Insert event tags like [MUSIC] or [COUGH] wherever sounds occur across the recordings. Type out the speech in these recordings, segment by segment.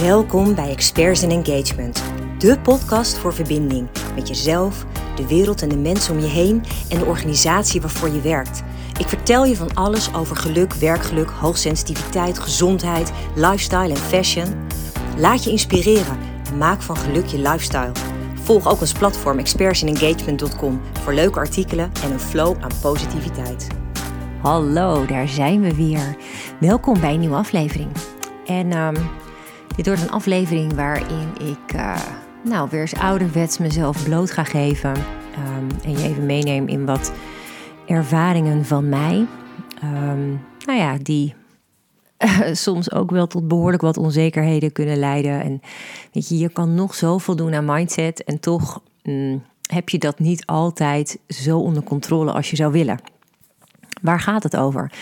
Welkom bij Experts in Engagement, de podcast voor verbinding met jezelf, de wereld en de mensen om je heen en de organisatie waarvoor je werkt. Ik vertel je van alles over geluk, werkgeluk, hoogsensitiviteit, gezondheid, lifestyle en fashion. Laat je inspireren en maak van geluk je lifestyle. Volg ook ons platform expertsinengagement.com voor leuke artikelen en een flow aan positiviteit. Hallo, daar zijn we weer. Welkom bij een nieuwe aflevering. En um, dit wordt een aflevering waarin ik uh, nou, weer eens ouderwets mezelf bloot ga geven. Um, en je even meeneem in wat ervaringen van mij. Um, nou ja, die uh, soms ook wel tot behoorlijk wat onzekerheden kunnen leiden. En weet je, je kan nog zoveel doen aan mindset. En toch mm, heb je dat niet altijd zo onder controle als je zou willen. Waar gaat het over?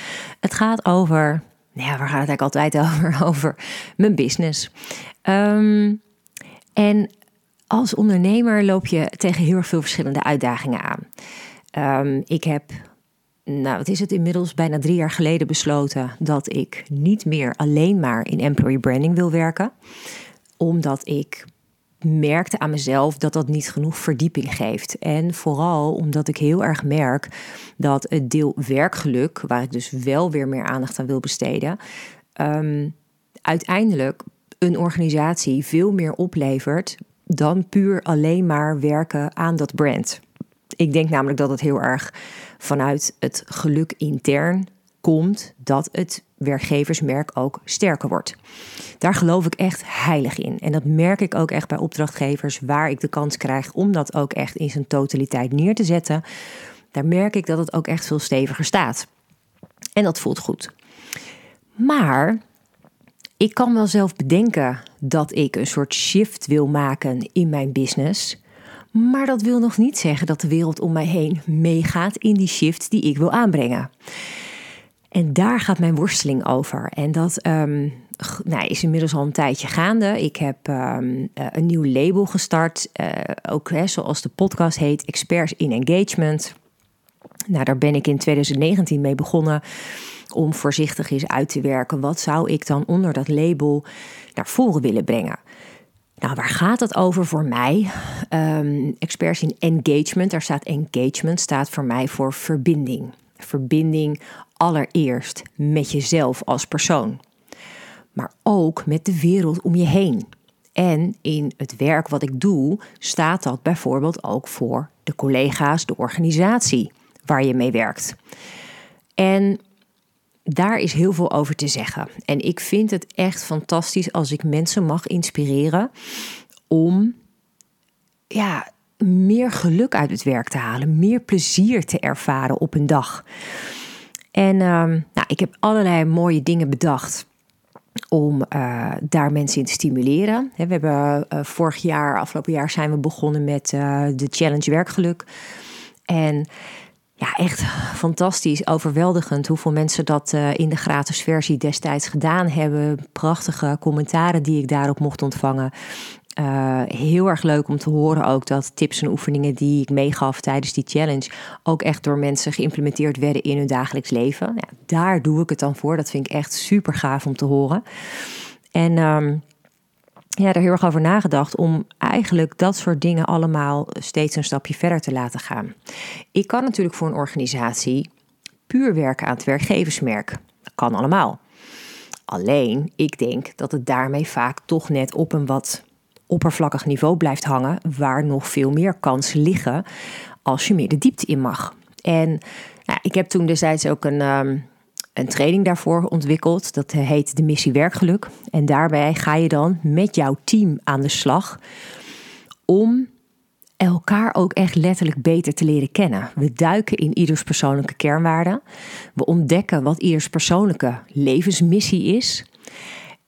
Het gaat over nou ja, waar gaat het eigenlijk altijd [LAUGHS] over? Over mijn business. Um, en als ondernemer loop je tegen heel veel verschillende uitdagingen aan. Um, ik heb, nou wat is het inmiddels, bijna drie jaar geleden besloten dat ik niet meer alleen maar in employee branding wil werken. Omdat ik merkte aan mezelf dat dat niet genoeg verdieping geeft. En vooral omdat ik heel erg merk dat het deel werkgeluk, waar ik dus wel weer meer aandacht aan wil besteden, um, uiteindelijk een organisatie veel meer oplevert dan puur alleen maar werken aan dat brand. Ik denk namelijk dat het heel erg vanuit het geluk intern komt dat het werkgeversmerk ook sterker wordt. Daar geloof ik echt heilig in. En dat merk ik ook echt bij opdrachtgevers waar ik de kans krijg om dat ook echt in zijn totaliteit neer te zetten. Daar merk ik dat het ook echt veel steviger staat. En dat voelt goed. Maar ik kan wel zelf bedenken dat ik een soort shift wil maken in mijn business. Maar dat wil nog niet zeggen dat de wereld om mij heen meegaat in die shift die ik wil aanbrengen. En daar gaat mijn worsteling over. En dat um, nou, is inmiddels al een tijdje gaande. Ik heb um, een nieuw label gestart. Uh, ook zoals de podcast heet, Experts in Engagement. Nou, daar ben ik in 2019 mee begonnen om voorzichtig eens uit te werken. Wat zou ik dan onder dat label naar voren willen brengen? Nou, waar gaat het over voor mij? Um, experts in engagement, daar staat engagement, staat voor mij voor verbinding. Verbinding allereerst met jezelf als persoon, maar ook met de wereld om je heen. En in het werk wat ik doe, staat dat bijvoorbeeld ook voor de collega's, de organisatie waar je mee werkt. En daar is heel veel over te zeggen. En ik vind het echt fantastisch als ik mensen mag inspireren om ja, meer geluk uit het werk te halen, meer plezier te ervaren op een dag. En um, nou, ik heb allerlei mooie dingen bedacht om uh, daar mensen in te stimuleren. We hebben uh, vorig jaar, afgelopen jaar, zijn we begonnen met uh, de Challenge Werkgeluk. En ja, echt fantastisch, overweldigend hoeveel mensen dat in de gratis versie destijds gedaan hebben. Prachtige commentaren die ik daarop mocht ontvangen. Uh, heel erg leuk om te horen ook dat tips en oefeningen die ik meegaf tijdens die challenge ook echt door mensen geïmplementeerd werden in hun dagelijks leven. Daar doe ik het dan voor. Dat vind ik echt super gaaf om te horen. En um, ja, daar heel erg over nagedacht om eigenlijk dat soort dingen allemaal steeds een stapje verder te laten gaan. Ik kan natuurlijk voor een organisatie puur werken aan het werkgeversmerk. Dat kan allemaal. Alleen, ik denk dat het daarmee vaak toch net op een wat oppervlakkig niveau blijft hangen, waar nog veel meer kansen liggen als je meer de diepte in mag. En ik heb toen destijds ook een, um, een training daarvoor ontwikkeld. Dat heet de missie werkgeluk. En daarbij ga je dan met jouw team aan de slag om elkaar ook echt letterlijk beter te leren kennen. We duiken in ieders persoonlijke kernwaarden. We ontdekken wat ieders persoonlijke levensmissie is.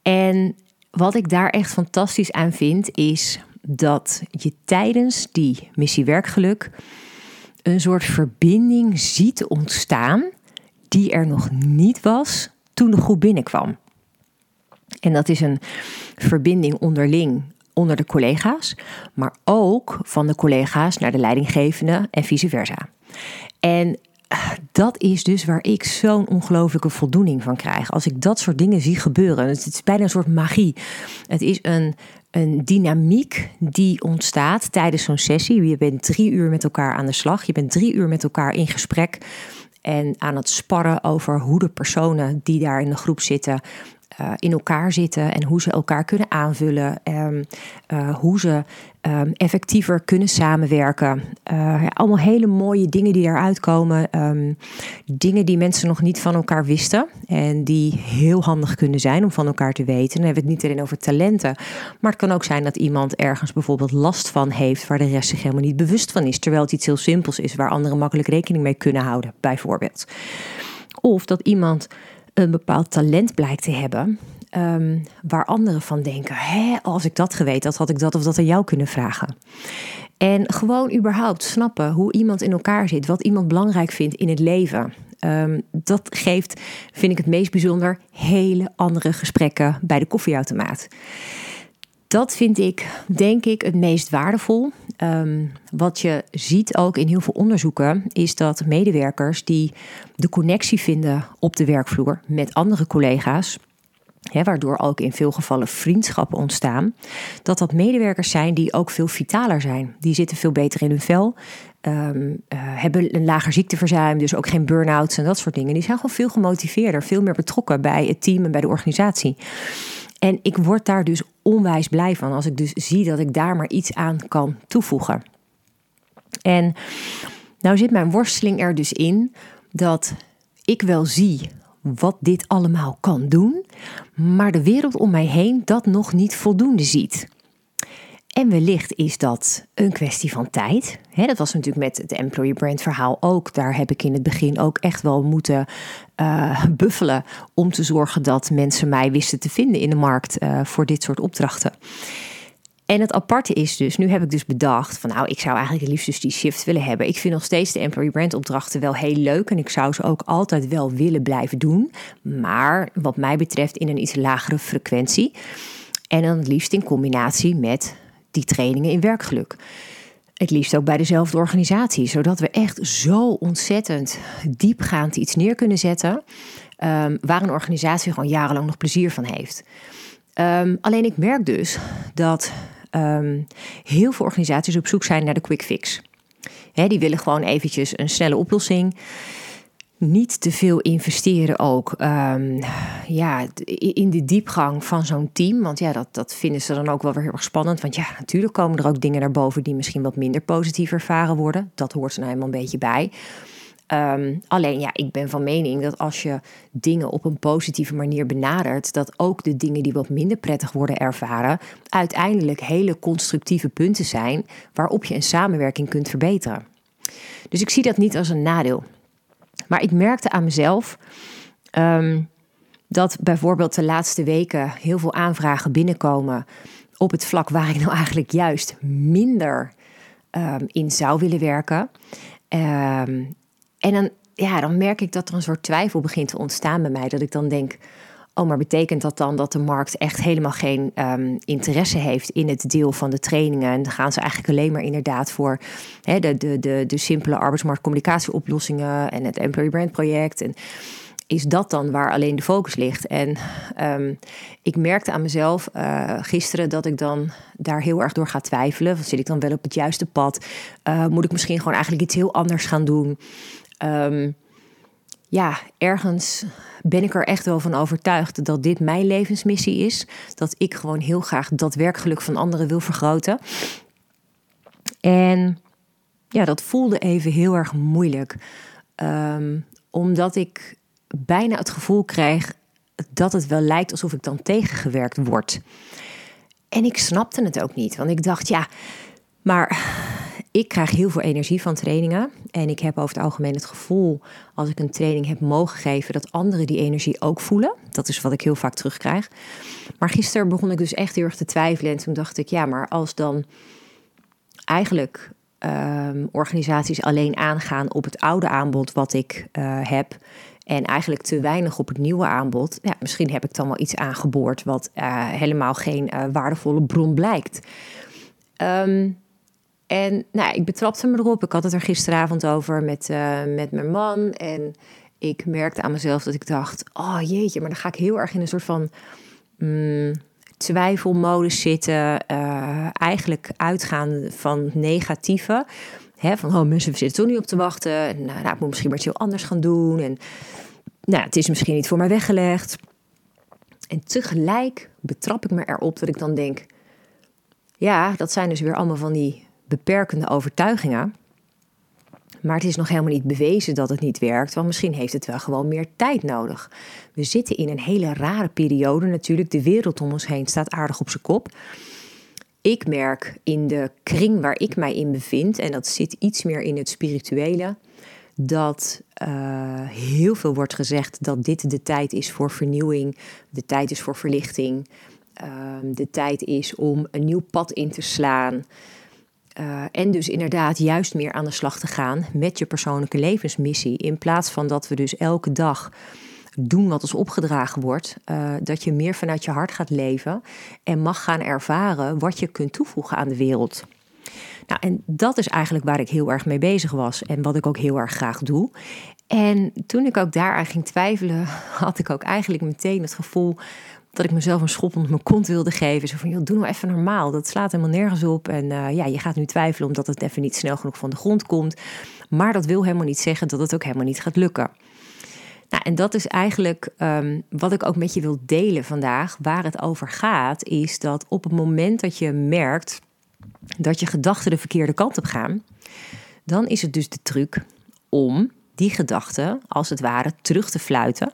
En wat ik daar echt fantastisch aan vind, is dat je tijdens die missie werkgeluk een soort verbinding ziet ontstaan die er nog niet was toen de groep binnenkwam. En dat is een verbinding onderling onder de collega's, maar ook van de collega's naar de leidinggevende en vice versa. En dat is dus waar ik zo'n ongelooflijke voldoening van krijg. Als ik dat soort dingen zie gebeuren. Het is bijna een soort magie. Het is een, een dynamiek die ontstaat tijdens zo'n sessie. Je bent drie uur met elkaar aan de slag. Je bent drie uur met elkaar in gesprek. En aan het sparren over hoe de personen die daar in de groep zitten uh, in elkaar zitten en hoe ze elkaar kunnen aanvullen, uh, hoe ze um, effectiever kunnen samenwerken. Uh, allemaal hele mooie dingen die eruit komen. Um, dingen die mensen nog niet van elkaar wisten en die heel handig kunnen zijn om van elkaar te weten. Dan hebben we het niet alleen over talenten, maar het kan ook zijn dat iemand ergens bijvoorbeeld last van heeft waar de rest zich helemaal niet bewust van is, terwijl het iets heel simpels is waar anderen makkelijk rekening mee kunnen houden, bijvoorbeeld. Of dat iemand een bepaald talent blijkt te hebben. Ehm, waar anderen van denken: Hé, als ik dat geweten had, had ik dat of dat aan jou kunnen vragen. En gewoon überhaupt snappen hoe iemand in elkaar zit, wat iemand belangrijk vindt in het leven. Um, dat geeft, vind ik het meest bijzonder, hele andere gesprekken bij de koffieautomaat. Dat vind ik, denk ik, het meest waardevol. Um, wat je ziet ook in heel veel onderzoeken, is dat medewerkers die de connectie vinden op de werkvloer met andere collega's, waardoor ook in veel gevallen vriendschappen ontstaan, dat dat medewerkers zijn die ook veel vitaler zijn. Die zitten veel beter in hun vel, um, hebben een lager ziekteverzuim, dus ook geen burn-outs en dat soort dingen. Die zijn gewoon veel gemotiveerder, veel meer betrokken bij het team en bij de organisatie. En ik word daar dus onwijs blij van als ik dus zie dat ik daar maar iets aan kan toevoegen. En nou zit mijn worsteling er dus in dat ik wel zie wat dit allemaal kan doen, maar de wereld om mij heen dat nog niet voldoende ziet. En wellicht is dat een kwestie van tijd. dat was natuurlijk met het employee brand verhaal ook. Daar heb ik in het begin ook echt wel moeten uh, buffelen om te zorgen dat mensen mij wisten te vinden in de markt uh, voor dit soort opdrachten. En het aparte is dus, nu heb ik dus bedacht van nou, ik zou eigenlijk liefst dus die shift willen hebben. Ik vind nog steeds de employee brand opdrachten wel heel leuk en ik zou ze ook altijd wel willen blijven doen. Maar wat mij betreft in een iets lagere frequentie. En dan liefst in combinatie met die trainingen in werkgeluk. Het liefst ook bij dezelfde organisatie, zodat we echt zo ontzettend diepgaand iets neer kunnen zetten. Um, waar een organisatie gewoon jarenlang nog plezier van heeft. Um, alleen ik merk dus dat um, heel veel organisaties op zoek zijn naar de quick fix. Die willen gewoon eventjes een snelle oplossing niet te veel investeren ook um, ja, in de diepgang van zo'n team. Want ja, dat, dat vinden ze dan ook wel weer heel erg spannend. Want ja, natuurlijk komen er ook dingen naar boven die misschien wat minder positief ervaren worden. Dat hoort er nou helemaal een beetje bij. Um, alleen ja, ik ben van mening dat als je dingen op een positieve manier benadert, dat ook de dingen die wat minder prettig worden ervaren, uiteindelijk hele constructieve punten zijn waarop je een samenwerking kunt verbeteren. Dus ik zie dat niet als een nadeel. Maar ik merkte aan mezelf um, dat bijvoorbeeld de laatste weken heel veel aanvragen binnenkomen op het vlak waar ik nou eigenlijk juist minder um, in zou willen werken. Um, en dan, ja, dan merk ik dat er een soort twijfel begint te ontstaan bij mij. Dat ik dan denk, oh, maar betekent dat dan dat de markt echt helemaal geen um, interesse heeft in het deel van de trainingen? En dan gaan ze eigenlijk alleen maar inderdaad voor hè, de, de, de, de simpele arbeidsmarktcommunicatieoplossingen en het Employee Brand project. En is dat dan waar alleen de focus ligt? En um, ik merkte aan mezelf uh, gisteren dat ik dan daar heel erg door ga twijfelen. Zit ik dan wel op het juiste pad? Uh, moet ik misschien gewoon eigenlijk iets heel anders gaan doen? Um, ja, ergens ben ik er echt wel van overtuigd dat dit mijn levensmissie is. Dat ik gewoon heel graag dat werkgeluk van anderen wil vergroten. En ja, dat voelde even heel erg moeilijk. Um, omdat ik bijna het gevoel krijg dat het wel lijkt alsof ik dan tegengewerkt word. En ik snapte het ook niet, want ik dacht, ja, maar ik krijg heel veel energie van trainingen. En ik heb over het algemeen het gevoel, als ik een training heb mogen geven, dat anderen die energie ook voelen. Dat is wat ik heel vaak terugkrijg. Maar gisteren begon ik dus echt heel erg te twijfelen. En toen dacht ik, ja, maar als dan eigenlijk um, organisaties alleen aangaan op het oude aanbod wat ik uh, heb. En eigenlijk te weinig op het nieuwe aanbod. Ja, misschien heb ik dan wel iets aangeboord wat uh, helemaal geen uh, waardevolle bron blijkt. Um, En nou, ik betrapte me erop. Ik had het er gisteravond over met, uh, met mijn man. En ik merkte aan mezelf dat ik dacht: oh jeetje, maar dan ga ik heel erg in een soort van mm, twijfelmodus zitten. Uh, eigenlijk uitgaan van negatieve. Hè, van oh, mensen zitten toch niet op te wachten. En, nou, ik moet misschien maar iets heel anders gaan doen. En nou, het is misschien niet voor mij weggelegd. En tegelijk betrap ik me erop dat ik dan denk: ja, dat zijn dus weer allemaal van die beperkende overtuigingen. Maar het is nog helemaal niet bewezen dat het niet werkt, want misschien heeft het wel gewoon meer tijd nodig. We zitten in een hele rare periode natuurlijk. De wereld om ons heen staat aardig op zijn kop. Ik merk in de kring waar ik mij in bevind, en dat zit iets meer in het spirituele, dat uh, heel veel wordt gezegd dat dit de tijd is voor vernieuwing, de tijd is voor verlichting, uh, de tijd is om een nieuw pad in te slaan. Uh, en dus inderdaad juist meer aan de slag te gaan met je persoonlijke levensmissie. In plaats van dat we dus elke dag doen wat ons opgedragen wordt. Uh, dat je meer vanuit je hart gaat leven en mag gaan ervaren wat je kunt toevoegen aan de wereld. Nou, en dat is eigenlijk waar ik heel erg mee bezig was en wat ik ook heel erg graag doe. En toen ik ook daaraan ging twijfelen, [LAUGHS] had ik ook eigenlijk meteen het gevoel dat ik mezelf een schop onder mijn kont wilde geven. Zo van, joh, doe nou even normaal. Dat slaat helemaal nergens op. En uh, ja, je gaat nu twijfelen omdat het even niet snel genoeg van de grond komt. Maar dat wil helemaal niet zeggen dat het ook helemaal niet gaat lukken. Nou, en dat is eigenlijk um, wat ik ook met je wil delen vandaag. Waar het over gaat, is dat op het moment dat je merkt dat je gedachten de verkeerde kant op gaan, dan is het dus de truc om die gedachten als het ware terug te fluiten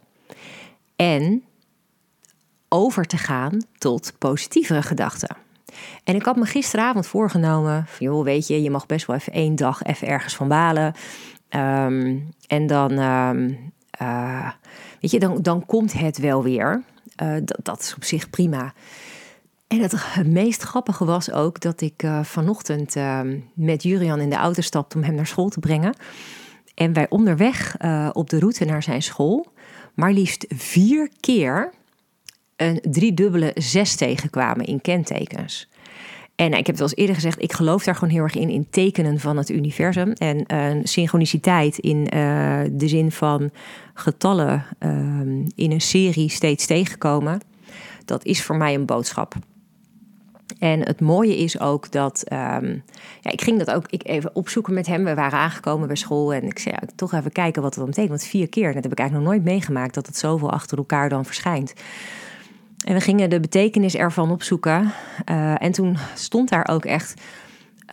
en over te gaan tot positievere gedachten. En ik had me gisteravond voorgenomen: van, joh, weet je, je mag best wel even één dag even ergens van balen. Um, en dan, um, uh, weet je, dan, dan komt het wel weer. Uh, dat, dat is op zich prima. En het meest grappige was ook dat ik uh, vanochtend uh, met Jurian in de auto stapte om hem naar school te brengen. En wij onderweg op de route naar zijn school, maar liefst vier keer een driedubbele zes tegenkwamen in kentekens. En ik heb het al eens eerder gezegd, ik geloof daar gewoon heel erg in, in tekenen van het universum. En uh, synchroniciteit in uh, de zin van getallen in een serie steeds tegenkomen. Dat is voor mij een boodschap. En het mooie is ook dat. Um, ja, ik ging dat ook ik even opzoeken met hem. We waren aangekomen bij school. En ik zei toch even kijken wat het dan betekent. Want vier keer, dat heb ik eigenlijk nog nooit meegemaakt. Dat het zoveel achter elkaar dan verschijnt. En we gingen de betekenis ervan opzoeken. Uh, en toen stond daar ook echt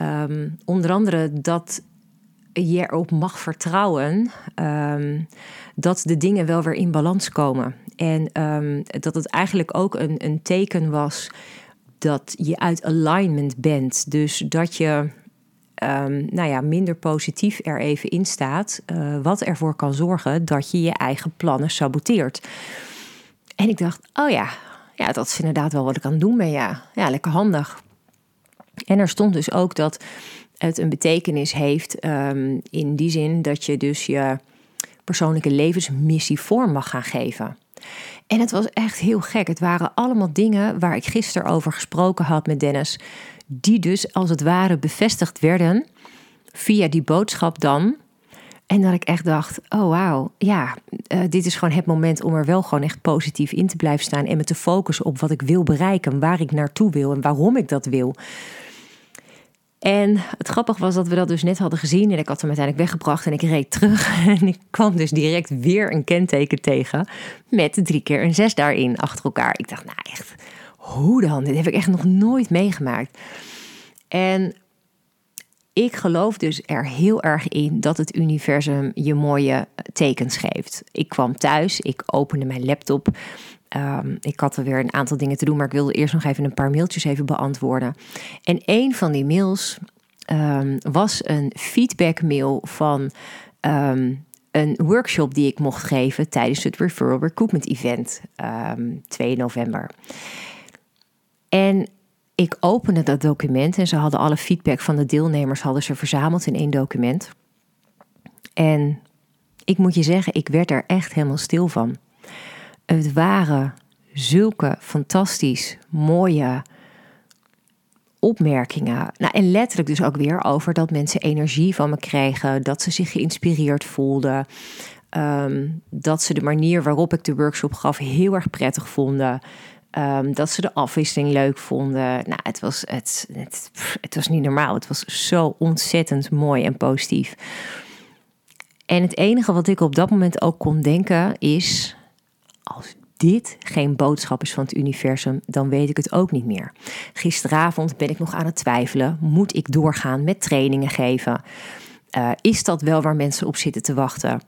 um, onder andere dat je erop mag vertrouwen um, dat de dingen wel weer in balans komen. En um, dat het eigenlijk ook een, een teken was dat je uit alignment bent. Dus dat je um, nou ja, minder positief er even in staat. Uh, wat ervoor kan zorgen dat je je eigen plannen saboteert. En ik dacht, oh ja, ja, dat is inderdaad wel wat ik aan het doen ben. Ja, ja lekker handig. En er stond dus ook dat het een betekenis heeft um, in die zin dat je dus je persoonlijke levensmissie vorm mag gaan geven. En het was echt heel gek. Het waren allemaal dingen waar ik gisteren over gesproken had met Dennis, die dus als het ware bevestigd werden via die boodschap dan. En dat ik echt dacht: oh wauw, ja, uh, dit is gewoon het moment om er wel gewoon echt positief in te blijven staan en me te focussen op wat ik wil bereiken, waar ik naartoe wil en waarom ik dat wil. En het grappige was dat we dat dus net hadden gezien. En ik had hem uiteindelijk weggebracht en ik reed terug. [LAUGHS] En ik kwam dus direct weer een kenteken tegen. Met drie keer een zes daarin achter elkaar. Ik dacht, nou echt, hoe dan? Dit heb ik echt nog nooit meegemaakt. En ik geloof dus er heel erg in dat het universum je mooie tekens geeft. Ik kwam thuis, ik opende mijn laptop. Um, ik had er weer een aantal dingen te doen, maar ik wilde eerst nog even een paar mailtjes even beantwoorden. En een van die mails um, was een feedback mail van um, een workshop die ik mocht geven tijdens het Referral Recruitment Event 2 november. En ik opende dat document en ze hadden alle feedback van de deelnemers hadden ze verzameld in één document. En ik moet je zeggen, ik werd er echt helemaal stil van. Het waren zulke fantastisch mooie opmerkingen. Nou, en letterlijk dus ook weer over dat mensen energie van me kregen, dat ze zich geïnspireerd voelden. Ehm, dat ze de manier waarop ik de workshop gaf heel erg prettig vonden. Ehm, dat ze de afwisseling leuk vonden. Nou, het was, het, het, het was niet normaal. Het was zo ontzettend mooi en positief. En het enige wat ik op dat moment ook kon denken is: als dit geen boodschap is van het universum, dan weet ik het ook niet meer. Gisteravond ben ik nog aan het twijfelen: moet ik doorgaan met trainingen geven? Uh, is dat wel waar mensen op zitten te wachten?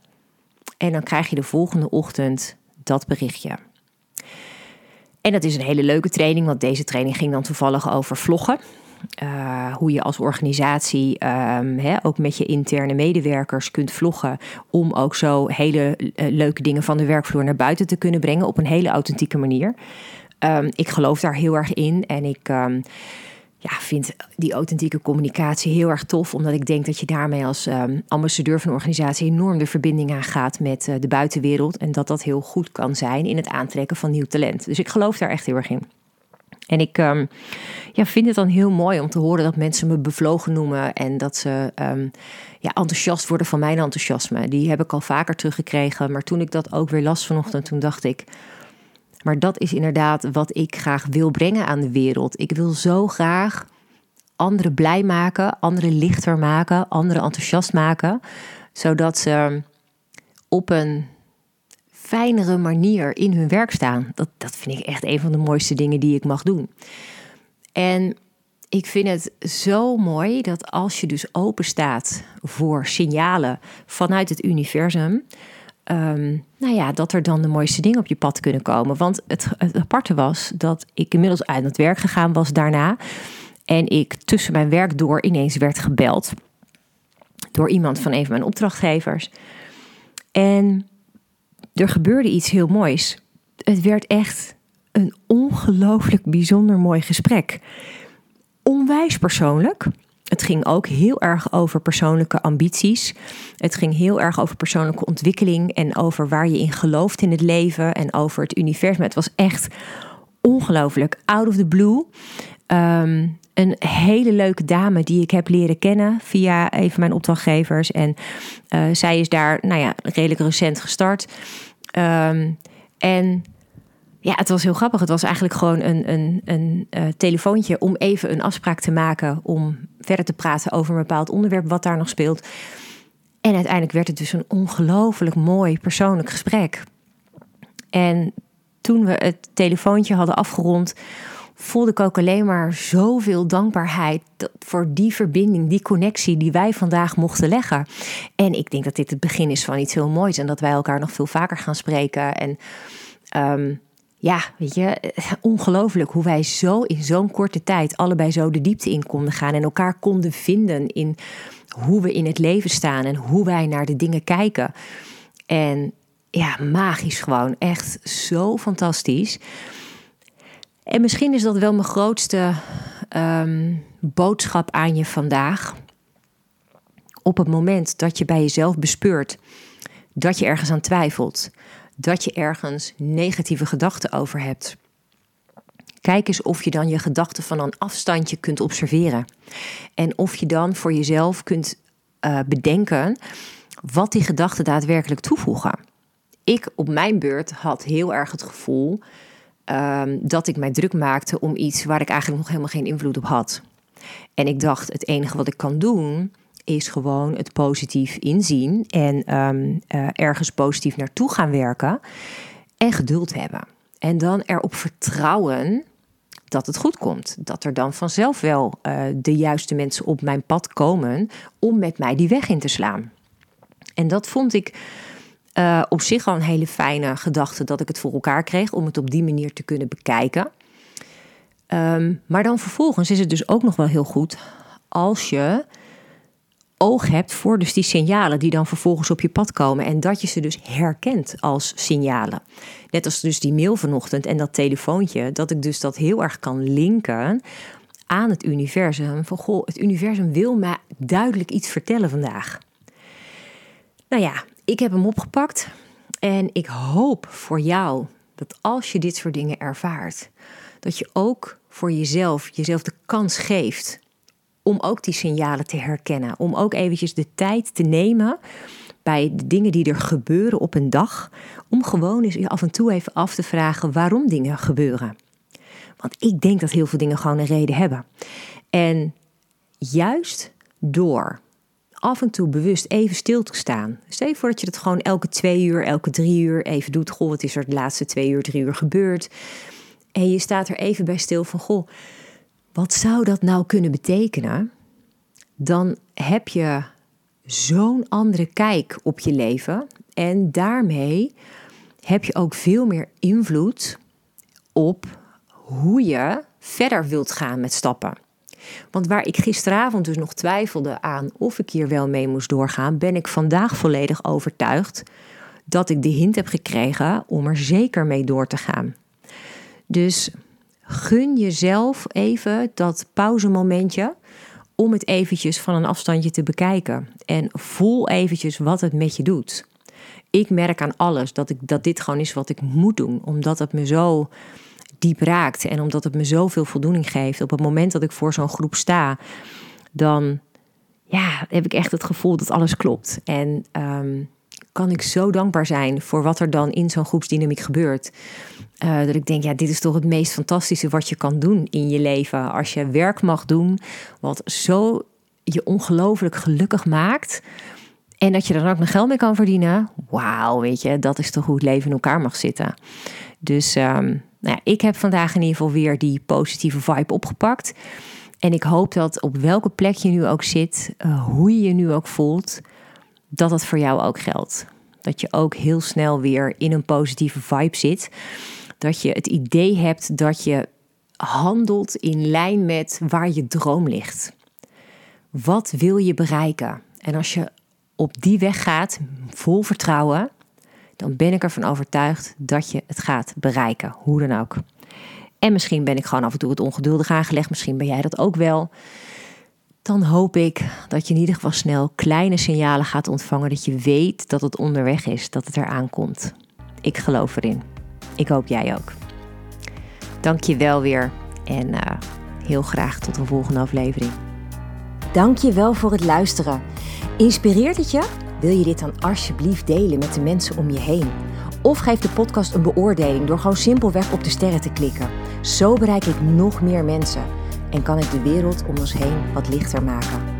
En dan krijg je de volgende ochtend dat berichtje. En dat is een hele leuke training, want deze training ging dan toevallig over vloggen. Uh, hoe je als organisatie um, ook met je interne medewerkers kunt vloggen. Om ook zo hele uh, leuke dingen van de werkvloer naar buiten te kunnen brengen op een hele authentieke manier. Um, ik geloof daar heel erg in en ik. Um, ja, vind die authentieke communicatie heel erg tof. Omdat ik denk dat je daarmee als um, ambassadeur van een organisatie enorm de verbinding aangaat met uh, de buitenwereld. En dat dat heel goed kan zijn in het aantrekken van nieuw talent. Dus ik geloof daar echt heel erg in. En ik um, ja, vind het dan heel mooi om te horen dat mensen me bevlogen noemen. En dat ze um, ja, enthousiast worden van mijn enthousiasme. Die heb ik al vaker teruggekregen. Maar toen ik dat ook weer las vanochtend, toen dacht ik maar dat is inderdaad wat ik graag wil brengen aan de wereld. Ik wil zo graag anderen blij maken, anderen lichter maken, anderen enthousiast maken, zodat ze op een fijnere manier in hun werk staan. Dat, dat vind ik echt een van de mooiste dingen die ik mag doen. En ik vind het zo mooi dat als je dus open staat voor signalen vanuit het universum, um, nou ja, dat er dan de mooiste dingen op je pad kunnen komen. Want het, het aparte was dat ik inmiddels uit het werk gegaan was daarna. En ik tussen mijn werk door ineens werd gebeld. Door iemand van een van mijn opdrachtgevers. En er gebeurde iets heel moois. Het werd echt een ongelooflijk bijzonder mooi gesprek. Onwijs persoonlijk. Het ging ook heel erg over persoonlijke ambities. Het ging heel erg over persoonlijke ontwikkeling en over waar je in gelooft in het leven en over het universum. Het was echt ongelooflijk. Out of the blue. Ehm, een hele leuke dame die ik heb leren kennen via een van mijn opdrachtgevers. En uh, zij is daar, nou ja, redelijk recent gestart. Um, en ja, het was heel grappig. Het was eigenlijk gewoon een, een, een uh, telefoontje om even een afspraak te maken. Om verder te praten over een bepaald onderwerp wat daar nog speelt. En uiteindelijk werd het dus een ongelooflijk mooi persoonlijk gesprek. En toen we het telefoontje hadden afgerond, voelde ik ook alleen maar zoveel dankbaarheid voor die verbinding, die connectie die wij vandaag mochten leggen. En ik denk dat dit het begin is van iets heel moois en dat wij elkaar nog veel vaker gaan spreken. En um, ja, weet je, ongelooflijk hoe wij zo in zo'n korte tijd allebei zo de diepte in konden gaan en elkaar konden vinden in hoe we in het leven staan en hoe wij naar de dingen kijken. En ja, magisch gewoon, echt zo fantastisch. En misschien is dat wel mijn grootste um, boodschap aan je vandaag. Op het moment dat je bij jezelf bespeurt dat je ergens aan twijfelt, dat je ergens negatieve gedachten over hebt. Kijk eens of je dan je gedachten van een afstandje kunt observeren. En of je dan voor jezelf kunt uh, bedenken wat die gedachten daadwerkelijk toevoegen. Ik op mijn beurt had heel erg het gevoel um, dat ik mij druk maakte om iets waar ik eigenlijk nog helemaal geen invloed op had. En ik dacht, het enige wat ik kan doen is gewoon het positief inzien en um, uh, ergens positief naartoe gaan werken en geduld hebben. En dan erop vertrouwen dat het goed komt. Dat er dan vanzelf wel uh, de juiste mensen op mijn pad komen om met mij die weg in te slaan. En dat vond ik uh, op zich al een hele fijne gedachte dat ik het voor elkaar kreeg om het op die manier te kunnen bekijken. Um, maar dan vervolgens is het dus ook nog wel heel goed als je oog hebt voor dus die signalen die dan vervolgens op je pad komen. En dat je ze dus herkent als signalen. Net als dus die mail vanochtend en dat telefoontje. Dat ik dus dat heel erg kan linken aan het universum. Van goh, het universum wil mij duidelijk iets vertellen vandaag. Nou ja, ik heb hem opgepakt. En ik hoop voor jou dat als je dit soort dingen ervaart, dat je ook voor jezelf, jezelf de kans geeft om ook die signalen te herkennen. Om ook eventjes de tijd te nemen bij de dingen die er gebeuren op een dag. Om gewoon eens af en toe even af te vragen waarom dingen gebeuren. Want ik denk dat heel veel dingen gewoon een reden hebben. En juist door af en toe bewust even stil te staan. Stel je voor dat je dat gewoon elke twee uur, elke drie uur even doet. Goh, wat is er de laatste twee uur, drie uur gebeurd? En je staat er even bij stil van, goh, wat zou dat nou kunnen betekenen? Dan heb je zo'n andere kijk op je leven. En daarmee heb je ook veel meer invloed op hoe je verder wilt gaan met stappen. Want waar ik gisteravond dus nog twijfelde aan of ik hier wel mee moest doorgaan, ben ik vandaag volledig overtuigd dat ik de hint heb gekregen om er zeker mee door te gaan. Dus gun jezelf even dat pauzemomentje om het eventjes van een afstandje te bekijken. En voel eventjes wat het met je doet. Ik merk aan alles dat, ik, dat dit gewoon is wat ik moet doen, omdat het me zo diep raakt en omdat het me zoveel voldoening geeft. Op het moment dat ik voor zo'n groep sta, dan ja, heb ik echt het gevoel dat alles klopt. En ehm, kan ik zo dankbaar zijn voor wat er dan in zo'n groepsdynamiek gebeurt. Uh, dat ik denk, ja, dit is toch het meest fantastische wat je kan doen in je leven. Als je werk mag doen wat zo je ongelooflijk gelukkig maakt. En dat je er dan ook nog geld mee kan verdienen. Wauw, weet je, dat is toch hoe het leven in elkaar mag zitten. Dus um, nou ja, ik heb vandaag in ieder geval weer die positieve vibe opgepakt. En ik hoop dat op welke plek je nu ook zit, uh, hoe je je nu ook voelt, dat het voor jou ook geldt. Dat je ook heel snel weer in een positieve vibe zit. Dat je het idee hebt dat je handelt in lijn met waar je droom ligt. Wat wil je bereiken? En als je op die weg gaat, vol vertrouwen, dan ben ik ervan overtuigd dat je het gaat bereiken, hoe dan ook. En misschien ben ik gewoon af en toe het ongeduldig aangelegd, misschien ben jij dat ook wel dan hoop ik dat je in ieder geval snel kleine signalen gaat ontvangen dat je weet dat het onderweg is, dat het eraan komt. Ik geloof erin. Ik hoop jij ook. Dank je wel weer en uh, heel graag tot een volgende aflevering. Dank je wel voor het luisteren. Inspireert het je? Wil je dit dan alsjeblieft delen met de mensen om je heen? Of geef de podcast een beoordeling door gewoon simpelweg op de sterren te klikken. Zo bereik ik nog meer mensen en kan ik de wereld om ons heen wat lichter maken.